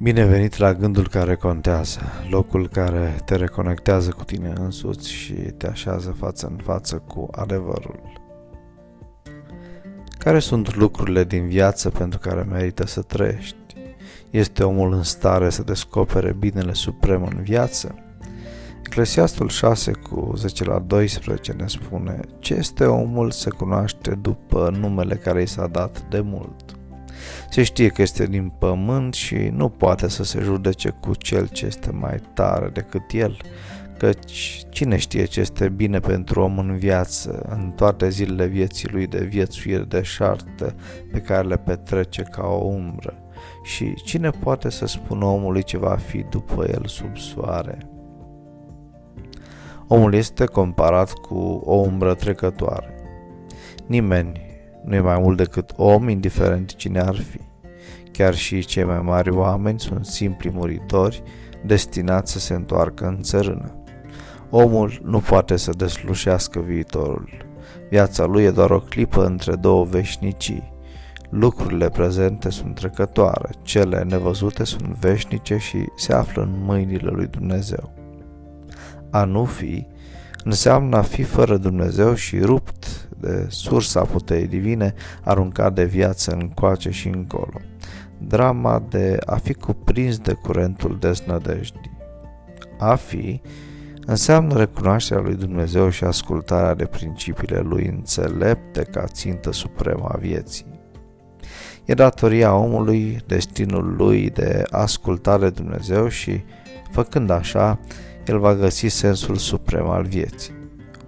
Bine venit la gândul care contează, locul care te reconectează cu tine însuți și te așează față în față cu adevărul. Care sunt lucrurile din viață pentru care merită să trăiești? Este omul în stare să descopere binele suprem în viață? Eclesiastul 6 cu 10 la 12 ne spune Ce este omul se cunoaște după numele care i s-a dat de mult. Se știe că este din pământ și nu poate să se judece cu cel ce este mai tare decât el, căci cine știe ce este bine pentru om în viață, în toate zilele vieții lui de viețuire de șartă pe care le petrece ca o umbră, și cine poate să spună omului ce va fi după el sub soare. Omul este comparat cu o umbră trecătoare. Nimeni nu e mai mult decât om, indiferent cine ar fi. Chiar și cei mai mari oameni sunt simpli muritori, destinați să se întoarcă în țărână. Omul nu poate să deslușească viitorul. Viața lui e doar o clipă între două veșnicii. Lucrurile prezente sunt trecătoare, cele nevăzute sunt veșnice și se află în mâinile lui Dumnezeu. A nu fi înseamnă a fi fără Dumnezeu și rupt de sursa puterii divine, aruncat de viață încoace și încolo. Drama de a fi cuprins de curentul deznădejdii. A fi înseamnă recunoașterea lui Dumnezeu și ascultarea de principiile lui înțelepte ca țintă supremă a vieții. E datoria omului, destinul lui de ascultare Dumnezeu și, făcând așa, el va găsi sensul suprem al vieții.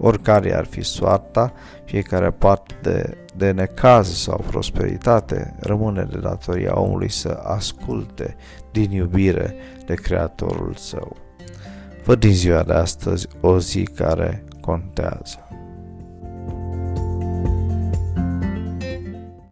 Oricare ar fi soarta, fiecare parte de, de necaz sau prosperitate, rămâne de datoria omului să asculte din iubire de Creatorul său. Fă din ziua de astăzi o zi care contează.